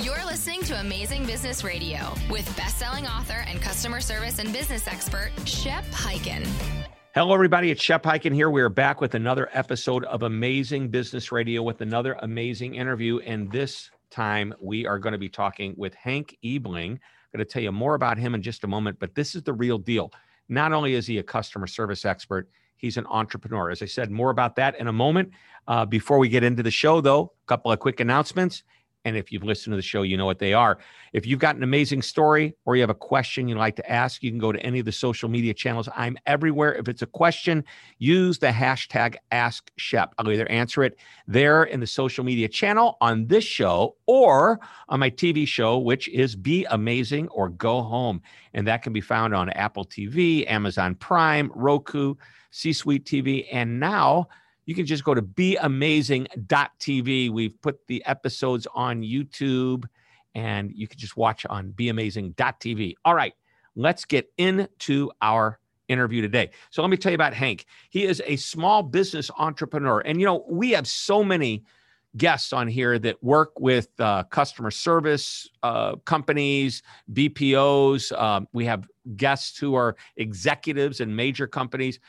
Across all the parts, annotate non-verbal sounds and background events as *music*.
You're listening to Amazing Business Radio with best-selling author and customer service and business expert Shep Hyken. Hello, everybody. It's Shep Hyken here. We are back with another episode of Amazing Business Radio with another amazing interview. And this time we are going to be talking with Hank Ebling. I'm going to tell you more about him in just a moment, but this is the real deal. Not only is he a customer service expert, he's an entrepreneur. As I said, more about that in a moment. Uh, before we get into the show, though, a couple of quick announcements. And if you've listened to the show, you know what they are. If you've got an amazing story or you have a question you'd like to ask, you can go to any of the social media channels. I'm everywhere. If it's a question, use the hashtag AskShep. I'll either answer it there in the social media channel on this show or on my TV show, which is Be Amazing or Go Home. And that can be found on Apple TV, Amazon Prime, Roku, C Suite TV, and now you can just go to beamazing.tv. We've put the episodes on YouTube and you can just watch on beamazing.tv. All right, let's get into our interview today. So let me tell you about Hank. He is a small business entrepreneur. And you know, we have so many guests on here that work with uh, customer service uh, companies, BPOs. Um, we have guests who are executives in major companies.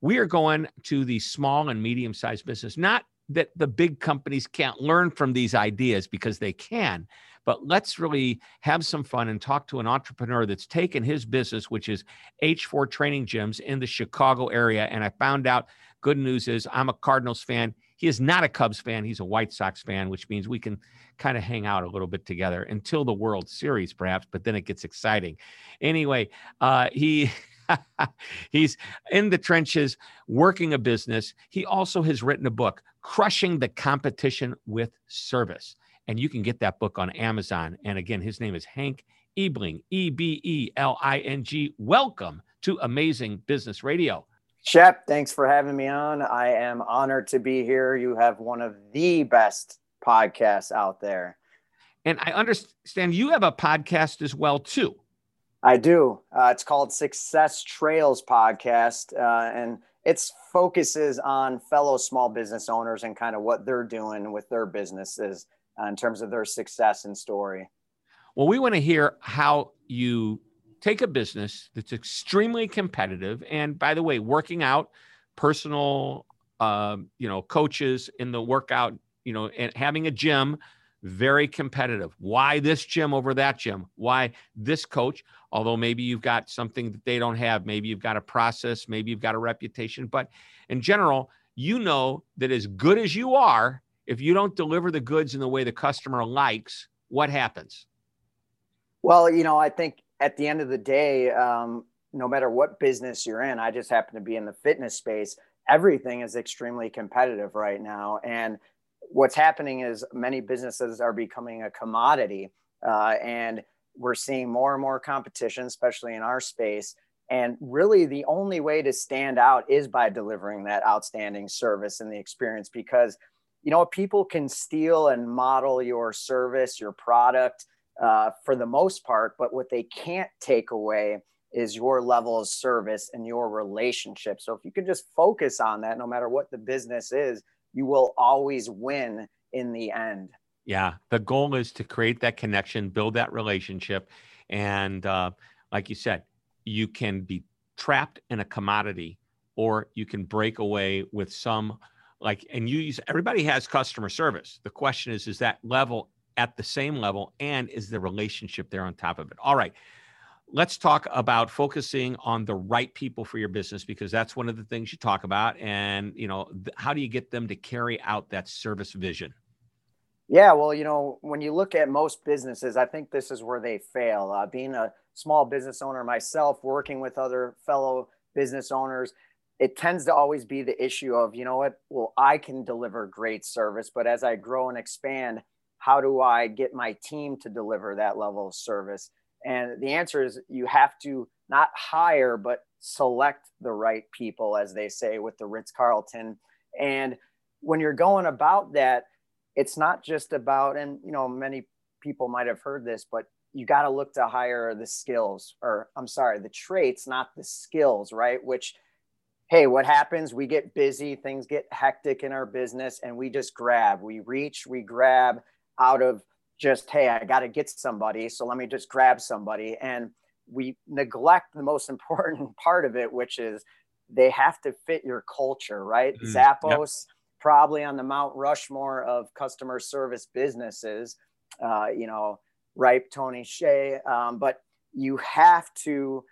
We are going to the small and medium sized business, not that the big companies can't learn from these ideas because they can, but let's really have some fun and talk to an entrepreneur that's taken his business, which is H4 training gyms in the Chicago area. And I found out good news is I'm a Cardinals fan. He is not a Cubs fan. He's a White Sox fan, which means we can kind of hang out a little bit together until the World Series, perhaps, but then it gets exciting. Anyway, uh, he. *laughs* *laughs* He's in the trenches working a business. He also has written a book, Crushing the Competition with Service. And you can get that book on Amazon. And again, his name is Hank Ebling, E B E L I N G. Welcome to Amazing Business Radio. Shep, thanks for having me on. I am honored to be here. You have one of the best podcasts out there. And I understand you have a podcast as well, too. I do. Uh, it's called Success Trails Podcast, uh, and its focuses on fellow small business owners and kind of what they're doing with their businesses uh, in terms of their success and story. Well, we want to hear how you take a business that's extremely competitive, and by the way, working out, personal, uh, you know, coaches in the workout, you know, and having a gym very competitive. Why this gym over that gym? Why this coach? Although maybe you've got something that they don't have, maybe you've got a process, maybe you've got a reputation, but in general, you know that as good as you are, if you don't deliver the goods in the way the customer likes, what happens? Well, you know, I think at the end of the day, um, no matter what business you're in, I just happen to be in the fitness space. Everything is extremely competitive right now. And what's happening is many businesses are becoming a commodity uh, and we're seeing more and more competition especially in our space. And really the only way to stand out is by delivering that outstanding service and the experience because you know people can steal and model your service your product uh, for the most part but what they can't take away is your level of service and your relationship. So if you can just focus on that no matter what the business is you will always win in the end. Yeah. The goal is to create that connection, build that relationship. And uh, like you said, you can be trapped in a commodity or you can break away with some like and you use everybody has customer service the question is is that level at the same level and is the relationship there on top of it all right let's talk about focusing on the right people for your business because that's one of the things you talk about and you know th- how do you get them to carry out that service vision? Yeah well you know when you look at most businesses i think this is where they fail. Uh, being a small business owner myself working with other fellow business owners it tends to always be the issue of you know what well i can deliver great service but as i grow and expand how do i get my team to deliver that level of service and the answer is you have to not hire, but select the right people, as they say with the Ritz Carlton. And when you're going about that, it's not just about, and you know, many people might have heard this, but you got to look to hire the skills, or I'm sorry, the traits, not the skills, right? Which, hey, what happens? We get busy, things get hectic in our business, and we just grab, we reach, we grab out of just hey i got to get somebody so let me just grab somebody and we neglect the most *laughs* important part of it which is they have to fit your culture right mm, zappos yep. probably on the mount rushmore of customer service businesses uh, you know ripe tony hsieh um, but you have to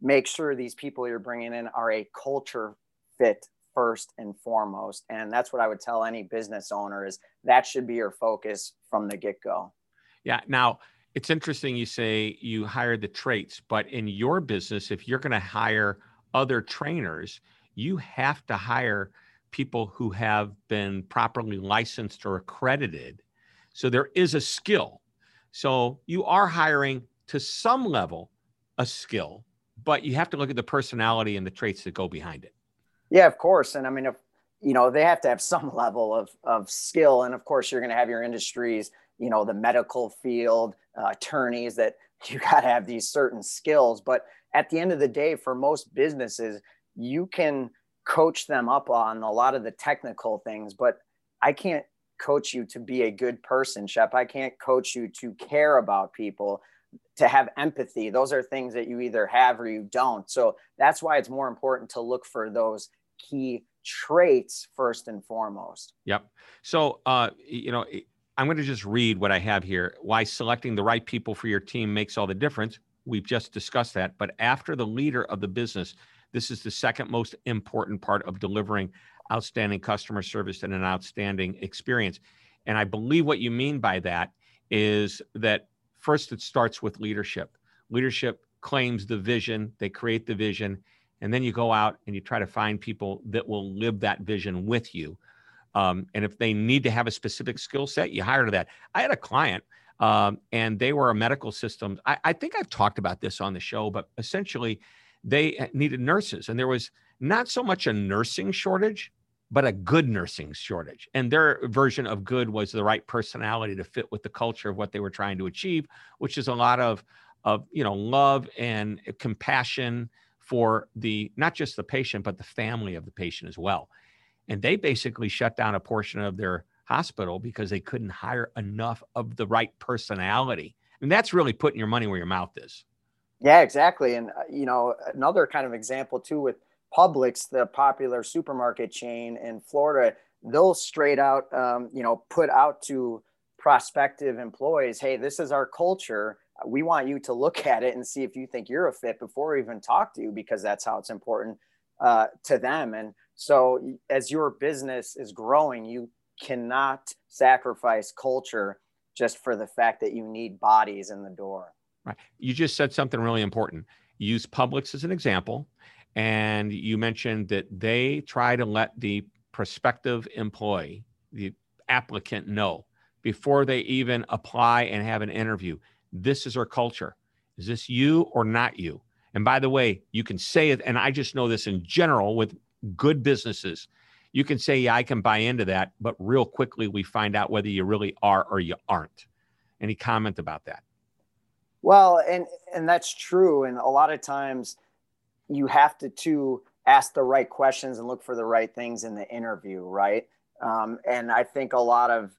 make sure these people you're bringing in are a culture fit first and foremost. And that's what i would tell any business owner is that should be your focus from the get-go. Yeah. Now it's interesting you say you hire the traits but in your business if you're going to hire other trainers you have to hire people who have been properly licensed or accredited. So there is a skill. So you are hiring to some level a skill but you have to look at the personality and the traits that go behind it yeah, of course. And I mean, if you know, they have to have some *laughs* level of of skill, and of course, you're going to have your industries. You know, the medical field, uh, attorneys that *laughs* you got to have these certain skills. But at the end of the day, for most businesses, you can coach them up on a lot of the technical things, but I can't coach you to be a good person, Shep. I can't coach you to care about people, to have empathy. Those are things that you either have or you don't. So that's why it's more important to look for those key traits first and foremost. Yep. So, uh, you know, I'm going to just read what I have here. Why selecting the right people for your team makes all the difference. We've just discussed that. But after the leader of the business, this is the second most important part of delivering outstanding customer service and an outstanding experience. And I believe what you mean by that is that first it starts with leadership. Leadership claims the vision, they create the vision, and then you go out and you try to find people that will live that vision with you. Um, and if they need to have a specific skill set you hire that. I had a client um, and they were a medical system I, I think i've talked about this on the show but essentially they needed nurses and there was not so much a nursing shortage but a good nursing shortage. And their version of good was the right personality to fit with the culture of what they were trying to achieve which is a lot of of you know love and compassion for the not just the patient but the family of the patient as well. And they basically shut down a portion of their hospital because they couldn't hire enough of the right personality. And that's really putting your money where your mouth is. Yeah exactly. And uh, you know another kind of example too with publix the popular supermarket chain in florida they'll straight out um, you know put out to prospective employees hey this is our culture we want you to look *laughs* at it and see if you think you're a fit before we even talk to you because that's how it's important uh, to them. And so as your business is growing you cannot sacrifice culture just for the fact that you need bodies in the door. Right. You just said something really important. Use publix as an example and you mentioned that they try to let the prospective employee the applicant know before they even apply and have an interview this is our culture. Is this you or not you? And by the way, you can say it, and I just know this in general with good businesses. You can say, yeah, I can buy into that, but real quickly we find out whether you really are or you aren't. Any comment about that? Well, and and that's true. And a lot of times you have to to ask the right questions and look for the right things in the interview, right? Um, and I think a lot of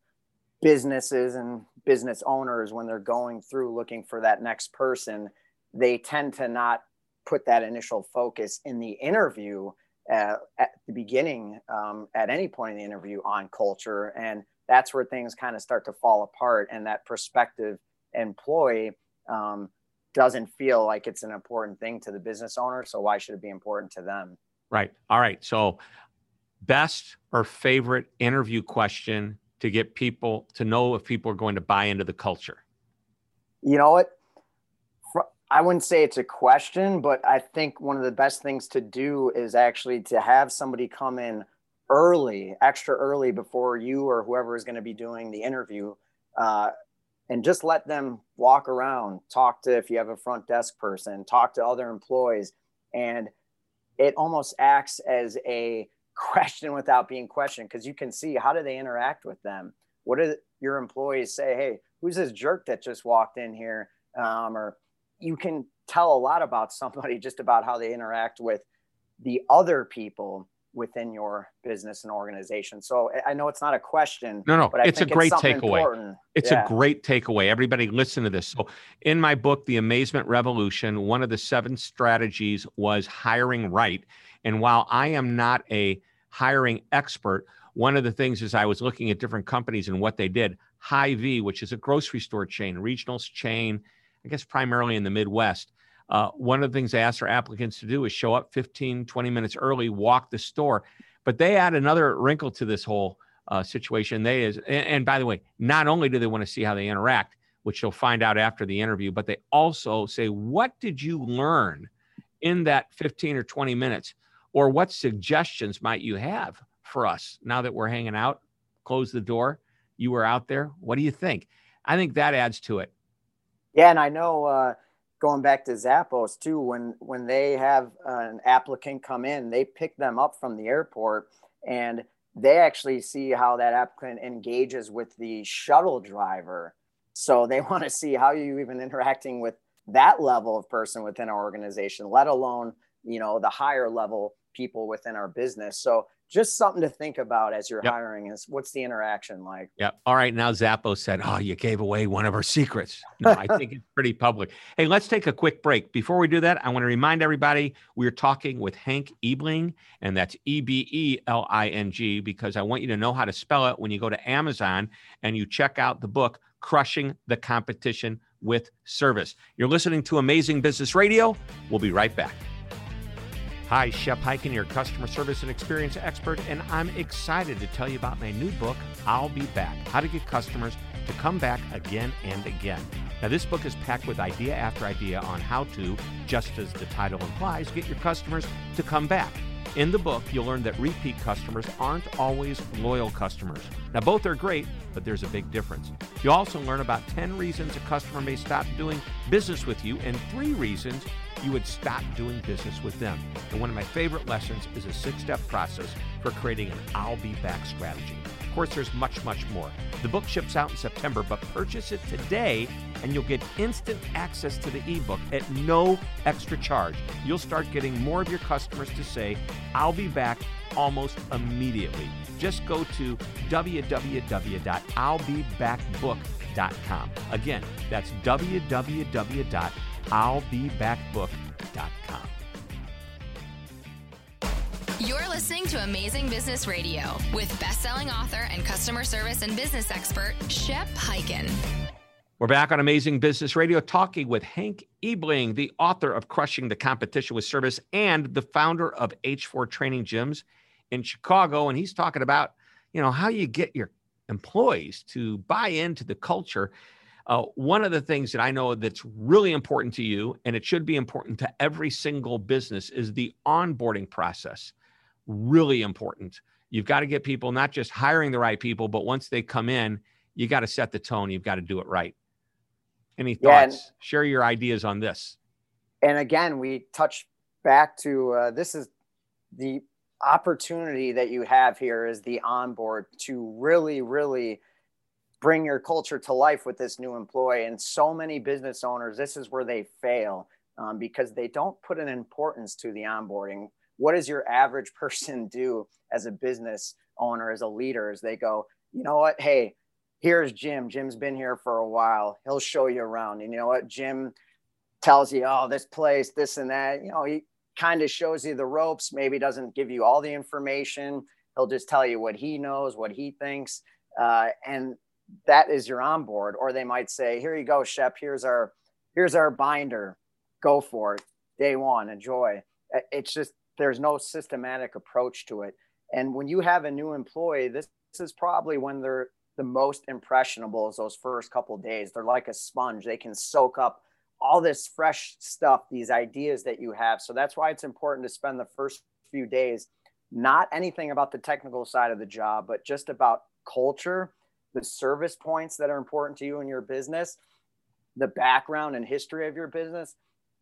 businesses and business owners when they're going through looking for that next person they tend to not put that initial focus in the interview uh, at the beginning um, at any point in the interview on culture. And that's where things kind of start to fall apart and that prospective employee um, doesn't feel like it's an important thing to the business owner so why should it be important to them? Right. All right. So best or favorite interview question to get people to know if people are going to buy into the culture? You know what? I wouldn't say it's a question, but I think one of the best things to do is actually to have somebody come in early, extra early before you or whoever is going to be doing the interview, uh, and just let them walk around, talk to if you have a front desk person, talk to other employees, and it almost acts as a question without being questioned because you can see how do they interact with them what do your employees say hey who's this jerk that just walked in here um, or you can tell a lot about *laughs* somebody just about how they interact with the other people within your business and organization. So I know it's not a question. No, no, it's a great it's takeaway. Important. It's yeah. a great takeaway. Everybody listen to this. So in my book, The Amazement Revolution, one of the seven strategies was hiring right. And while I am not a hiring expert, one of the things is I was looking at different companies and what they did. Hy-Vee, which is a grocery store chain, regional chain, I guess primarily in the Midwest. Uh, one of the things they asked their applicants to do is show up 15, 20 minutes early, walk the store. But they add another wrinkle to this whole uh, situation. They is, and, and by the way, not only do they want to see how they interact, which you'll find out after the interview, but they also say, what did you learn in that 15 or 20 minutes? Or what suggestions might you have for us now that we're hanging out? Close the door. You were out there. What do you think? I think that adds to it. Yeah, and I know uh, going back to Zappos too, when when they have an applicant come in, they pick them up from the airport and they actually see how that applicant engages with the shuttle driver. So they *laughs* want to see how you even interacting with that level of person within our organization, let alone you know the higher level people within our business. So just something to think about as you're yep. hiring is what's the interaction like? Yeah. All right. Now Zappo said, Oh, you gave away one of our secrets. No, I think it's pretty public. *laughs* Hey, let's take a quick break. Before we do that, I want to remind everybody we're talking with Hank Ebling, and that's E B E L I N G, because I want you to know how to spell it when you go to Amazon and you check out the book, Crushing the Competition with Service. You're listening to Amazing Business Radio. We'll be right back. Hi, Shep Hyken, your customer service and experience expert, and I'm excited to tell you about my new book, I'll Be Back How to Get Customers to Come Back Again and Again. Now, this book is packed with idea after idea on how to, just as the title implies, get your customers to come back. In the book, you'll learn that repeat customers aren't always loyal customers. Now, both are great, but there's a big difference. You'll also learn about 10 reasons a customer may stop doing business with you and three reasons you would stop doing business with them. And one of my favorite lessons is a six step process for creating an I'll be back strategy. Course, there's much, much more. The book ships out in September, but purchase it today and you'll get instant access to the ebook at no extra charge. You'll start getting more of your customers to say, I'll be back almost immediately. Just go to www.illbebackbook.com. Again, that's www I'llBeBackBook.com. You're listening to Amazing Business Radio with best-selling author and customer service and business expert Shep Hyken. We're back on Amazing Business Radio talking with Hank Ebling, the author of Crushing the Competition with Service and the founder of H4 Training Gyms in Chicago. And he's talking about, you know, how you get your employees to buy into the culture uh, one of the things that I know that's really important to you, and it should be important to every single business, is the onboarding process. Really important. You've got to get people not just hiring the right people, but once they come in, you got to set the tone. You've got to do it right. Any thoughts? Yeah, Share your ideas on this. And again, we touch back to uh, this is the opportunity that you have here is the onboard to really, really bring your culture to life with this new employee. And so many business owners, this is where they fail um, because they don't put an importance to the onboarding. What does your average *laughs* person do as a business owner, as a leader, as they go, you know what? Hey, here's Jim. Jim's been here for a while. He'll show you around. And you know what? Jim tells you, oh, this place, this and that. You know, he kind of shows you the ropes, maybe doesn't give you all the information. He'll just tell you what he knows, what he thinks. Uh, and that is your onboard or they might say here you go shep here's our here's our binder go for it day one enjoy it's just there's no systematic approach to it. And when you have a new employee this, this is probably when they're the most impressionable is those first couple days. They're like a sponge. They can soak up all this fresh stuff these ideas that you have. So that's why it's important to spend the first few days not anything about the technical side of the job but just about culture the service points that are important to you in your business, the background and history of your business,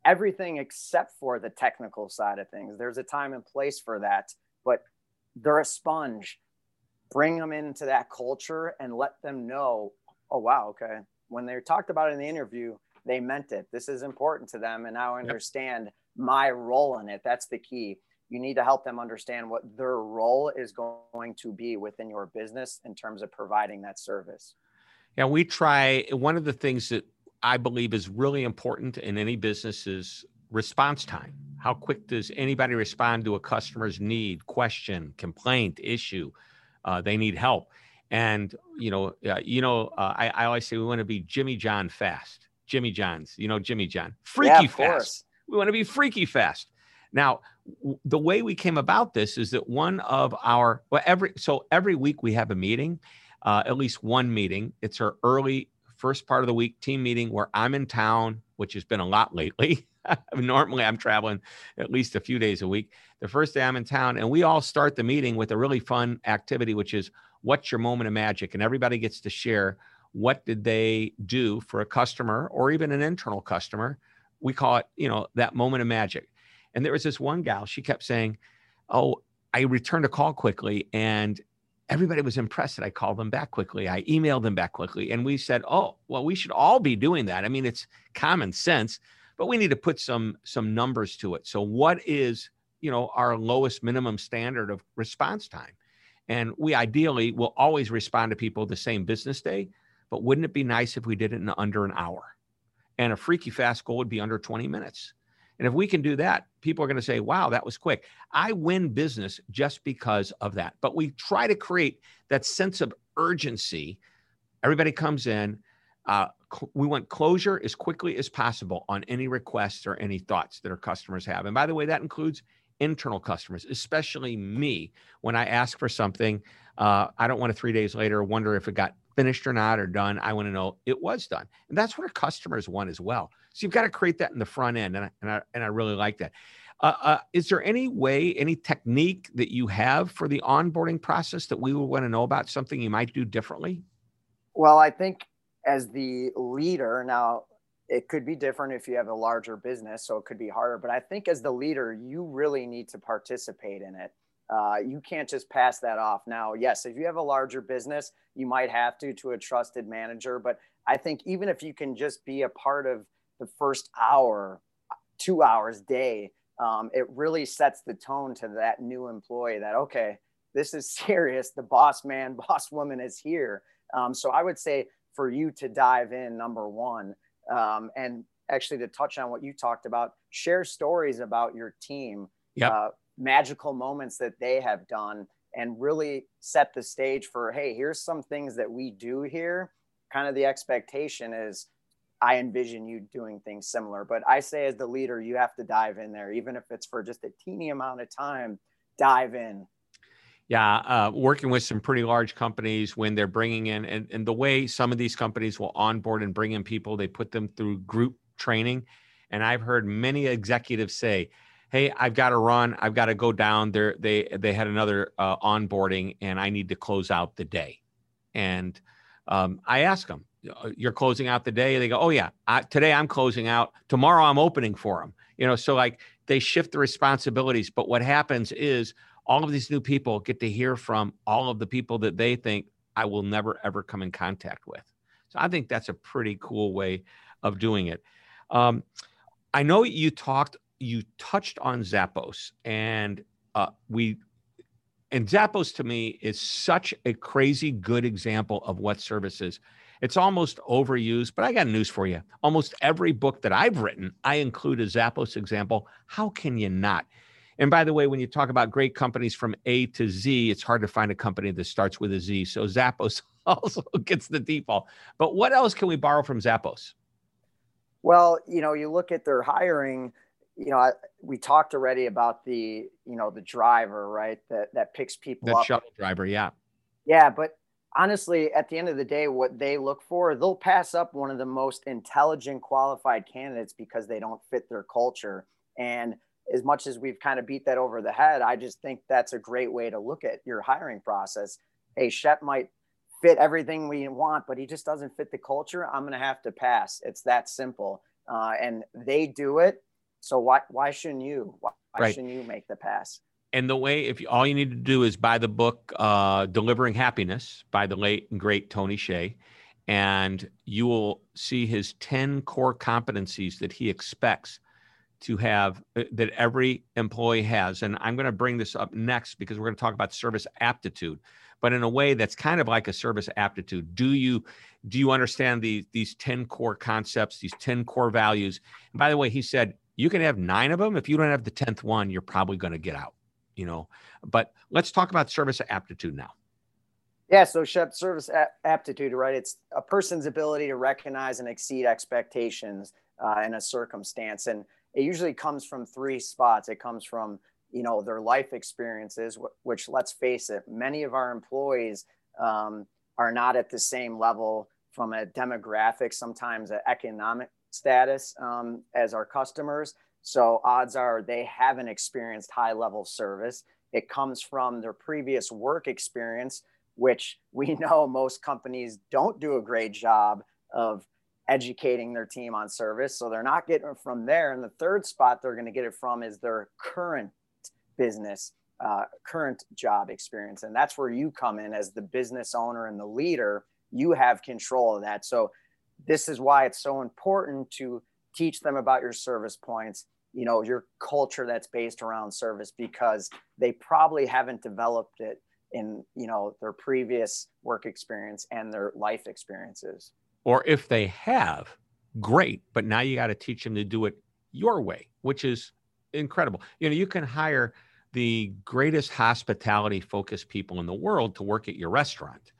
everything except for the technical side of things. There's a time and place for that, but they're a sponge. Bring them into that culture and let them know, oh, wow, okay. When they talked about it in the interview, they meant it. This is important to them. And now I understand yep. my role in it. That's the key. you need to help them understand what their role is going to be within your business in terms of providing that service. Yeah, we try. One of the things that I believe is really important in any business's response time. How quick does anybody respond to a customer's need, question, complaint, issue? Uh, they need help, and you know, uh, you know, uh, I, I, always say we want to be Jimmy John fast. Jimmy John's, you know, Jimmy John, freaky yeah, fast. Course. We want to be freaky fast. Now, w- the way we came about this is that one of our well, every so every week we have a meeting, uh, at least one meeting. It's our early first part of the week team meeting where I'm in town, which has been a lot lately. *laughs* Normally, I'm traveling at least a few days a week. The first day I'm in town, and we all start the meeting with a really fun activity, which is what's your moment of magic? And everybody gets to share what did they do for a customer or even an internal customer. We call it, you know, that moment of magic. And there was this one gal, she kept saying, Oh, I returned a call quickly and everybody was impressed that I called them back quickly. I emailed them back quickly. And we said, Oh, well, we should all be doing that. I mean, it's common sense, but we need to put some some numbers to it. So what is, you know, our lowest minimum standard of response time? And we ideally will always respond to people the same business day, but wouldn't it be nice if we did it in under an hour? And a freaky fast goal would be under 20 minutes. And if we can do that, people are going to say, wow, that was quick. I win business just because of that. But we try to create that sense of urgency. Everybody comes in. Uh, we want closure as quickly as possible on any requests or any thoughts that our customers have. And by the way, that includes internal customers, especially me. When I ask for something, uh, I don't want to three days later wonder if it got finished or not or done. I want to know it was done. And that's what our customers want as well. So you've got to create that in the front end. And I, and I, and I really like that. Uh, uh, is there any way, any technique that you have for the onboarding process that we would want to know about? Something you might do differently? Well, I think as the leader, now it could be different if you have a larger business, so it could be harder. But I think as the leader, you really need to participate in it. Uh, you can't just pass that off. Now, yes, if you have a larger business, you might have to to a trusted manager. But I think even if you can just be a part of the first hour, two hours day, um, it really sets the tone to that new employee that okay, this is *laughs* serious. The boss man, *laughs* boss woman is here. Um, so I would say for you to dive in, number one, um, and actually to touch on what you talked about, share stories about your team. Yeah. Uh, magical moments that they have done and really set the stage for hey here's some things that we do here. Kind of the expectation is i envision you doing things similar but i say as the leader you have to dive in there even if it's for just a teeny amount of time dive in. Yeah uh, working with some pretty large companies when they're bringing in and, and the way some of these companies will onboard and bring in people they put them through group training. And i've heard many executives say hey, I've got to run. I've got to go down there. They they had another uh, onboarding, and I need to close out the day. And um, I ask them, uh, "You're closing out the day?" They go, "Oh yeah, I, today I'm closing out. Tomorrow I'm opening for them." You know, so like they shift the responsibilities. But what happens is all of these new people get to hear from all of the people that they think I will never ever come in contact with. So I think that's a pretty cool way of doing it. Um, I know you talked you touched on Zappos, and uh, we and Zappos to me is such a crazy good example of what service is. It's almost overused, but I got news for you. Almost every book that I've written, I include a Zappos example. How can you not? And by the way, when you talk about great companies from A to Z, it's hard to find a company that starts with a Z. So Zappos *laughs* also gets the default. But what else can we borrow from Zappos? Well, you know, you look at their hiring you know, I, we talked already about the, you know, the driver, right? That that picks people the up. shuttle driver, yeah. Yeah, but honestly, at the end of the day, what they look for, they'll pass up one of the most intelligent, qualified candidates because they don't fit their culture. And as much as we've kind of beat that over the head, I just think that's a great way to look at your hiring process. Hey, Shep might fit everything we want, but he just doesn't fit the culture. I'm going to have to pass. It's that simple. Uh, and they do it so why why shouldn't you? Why, right. shouldn't you make the pass? And the way, if you, all you need to do is buy the book uh, "Delivering Happiness" by the late and great Tony Hsieh, and you will see his ten core competencies that he expects to have uh, that every employee has. And I'm going to bring this up next because we're going to talk about service aptitude, but in a way that's kind of like a service aptitude. Do you do you understand these these 10 core concepts, these 10 core values? And by the way, he said you can have nine of them. If you don't have the 10th one, you're probably going to get out, you know. But let's talk about service aptitude now. Yeah, so Shep, service aptitude, right? It's a person's ability to recognize and exceed expectations uh, in a circumstance, and it usually comes from three spots. It comes from you know their life experiences, which let's face it, many of our employees um, are not at the same level from a demographic, sometimes an economic status um, as our customers. So odds are they haven't experienced high level service. It comes from their previous work experience which we *laughs* know most companies don't do a great job of educating their team on service. So they're not getting it from there. And the third spot they're going to get it from is their current business, uh, current job experience. And that's where you come in as the business owner and the leader. You have control of that. So this is why it's so important to teach them about your service points you know your culture that's based around service because they probably haven't developed it in you know their previous work experience and their life experiences. Or if they have great but now you got to teach them to do it your way which is incredible. You know you can hire the greatest hospitality focused people in the world to work at your restaurant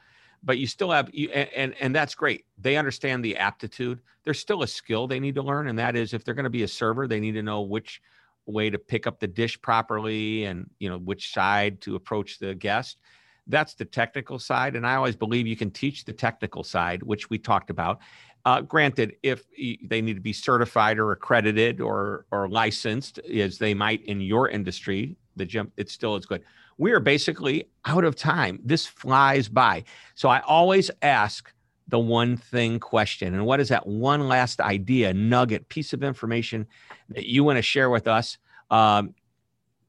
but you still have you, and, and and that's great. They understand the aptitude. There's still a skill they need to learn and that is if they're going to be a server they need to know which way to pick up the dish properly and you know which side to approach the guest. That's the technical side and i always believe you can teach the technical side which we talked about. Uh, granted if they need to be certified or accredited or or licensed as they might in your industry the gym it still is good we are basically out of time this flies by so i always ask the one thing question. And what is that one last idea, nugget, piece of information that you want to share with us? Um,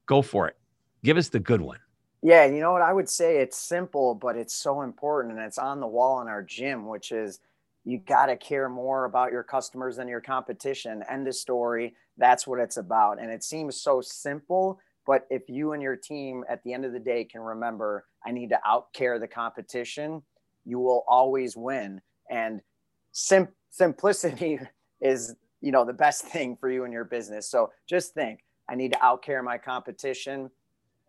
go for it. Give us the good one. Yeah, you know what I would say? It's simple, but it's so important, and it's on the wall in our gym, which is you got to care more about your customers than your competition. End of story. That's what it's about. And it seems so simple, but if you and your team at the end of the day can remember, I need to outcare the competition, you will always win. And sim- simplicity *laughs* is, you know, the best thing for you and your business. So just think, I need to outcare my competition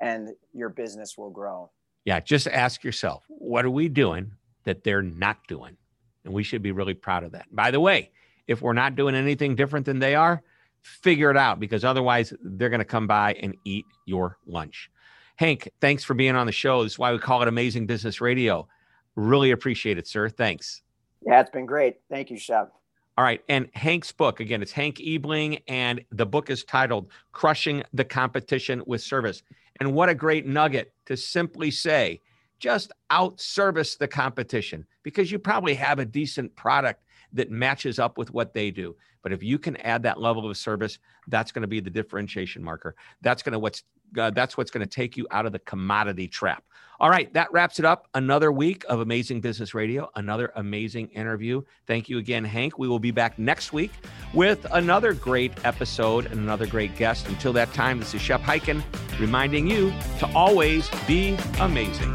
and your business will grow. Yeah, just ask yourself, what are we doing that they're not doing? And we should be really proud of that. By the way, if we're not doing anything different than they are, figure it out because otherwise they're going to come by and eat your lunch. Hank, thanks for being on the show. This is why we call it Amazing Business Radio. Really appreciate it, sir. Thanks. Yeah, it's been great. Thank you, Shep. All right. And Hank's book, again, it's Hank Ebling, and the book is titled Crushing the Competition with Service. And what a great nugget to simply say, just outservice the competition because you probably have a decent product that matches up with what they do. But if you can add that level of service, that's going to be the differentiation marker. That's going to what's uh, that's what's going to take you out of the commodity trap. All right, that wraps it up. Another week of Amazing Business Radio, another amazing interview. Thank you again, Hank. We will be back next week with another great episode and another great guest. Until that time, this is Shep Hyken reminding you to always be amazing.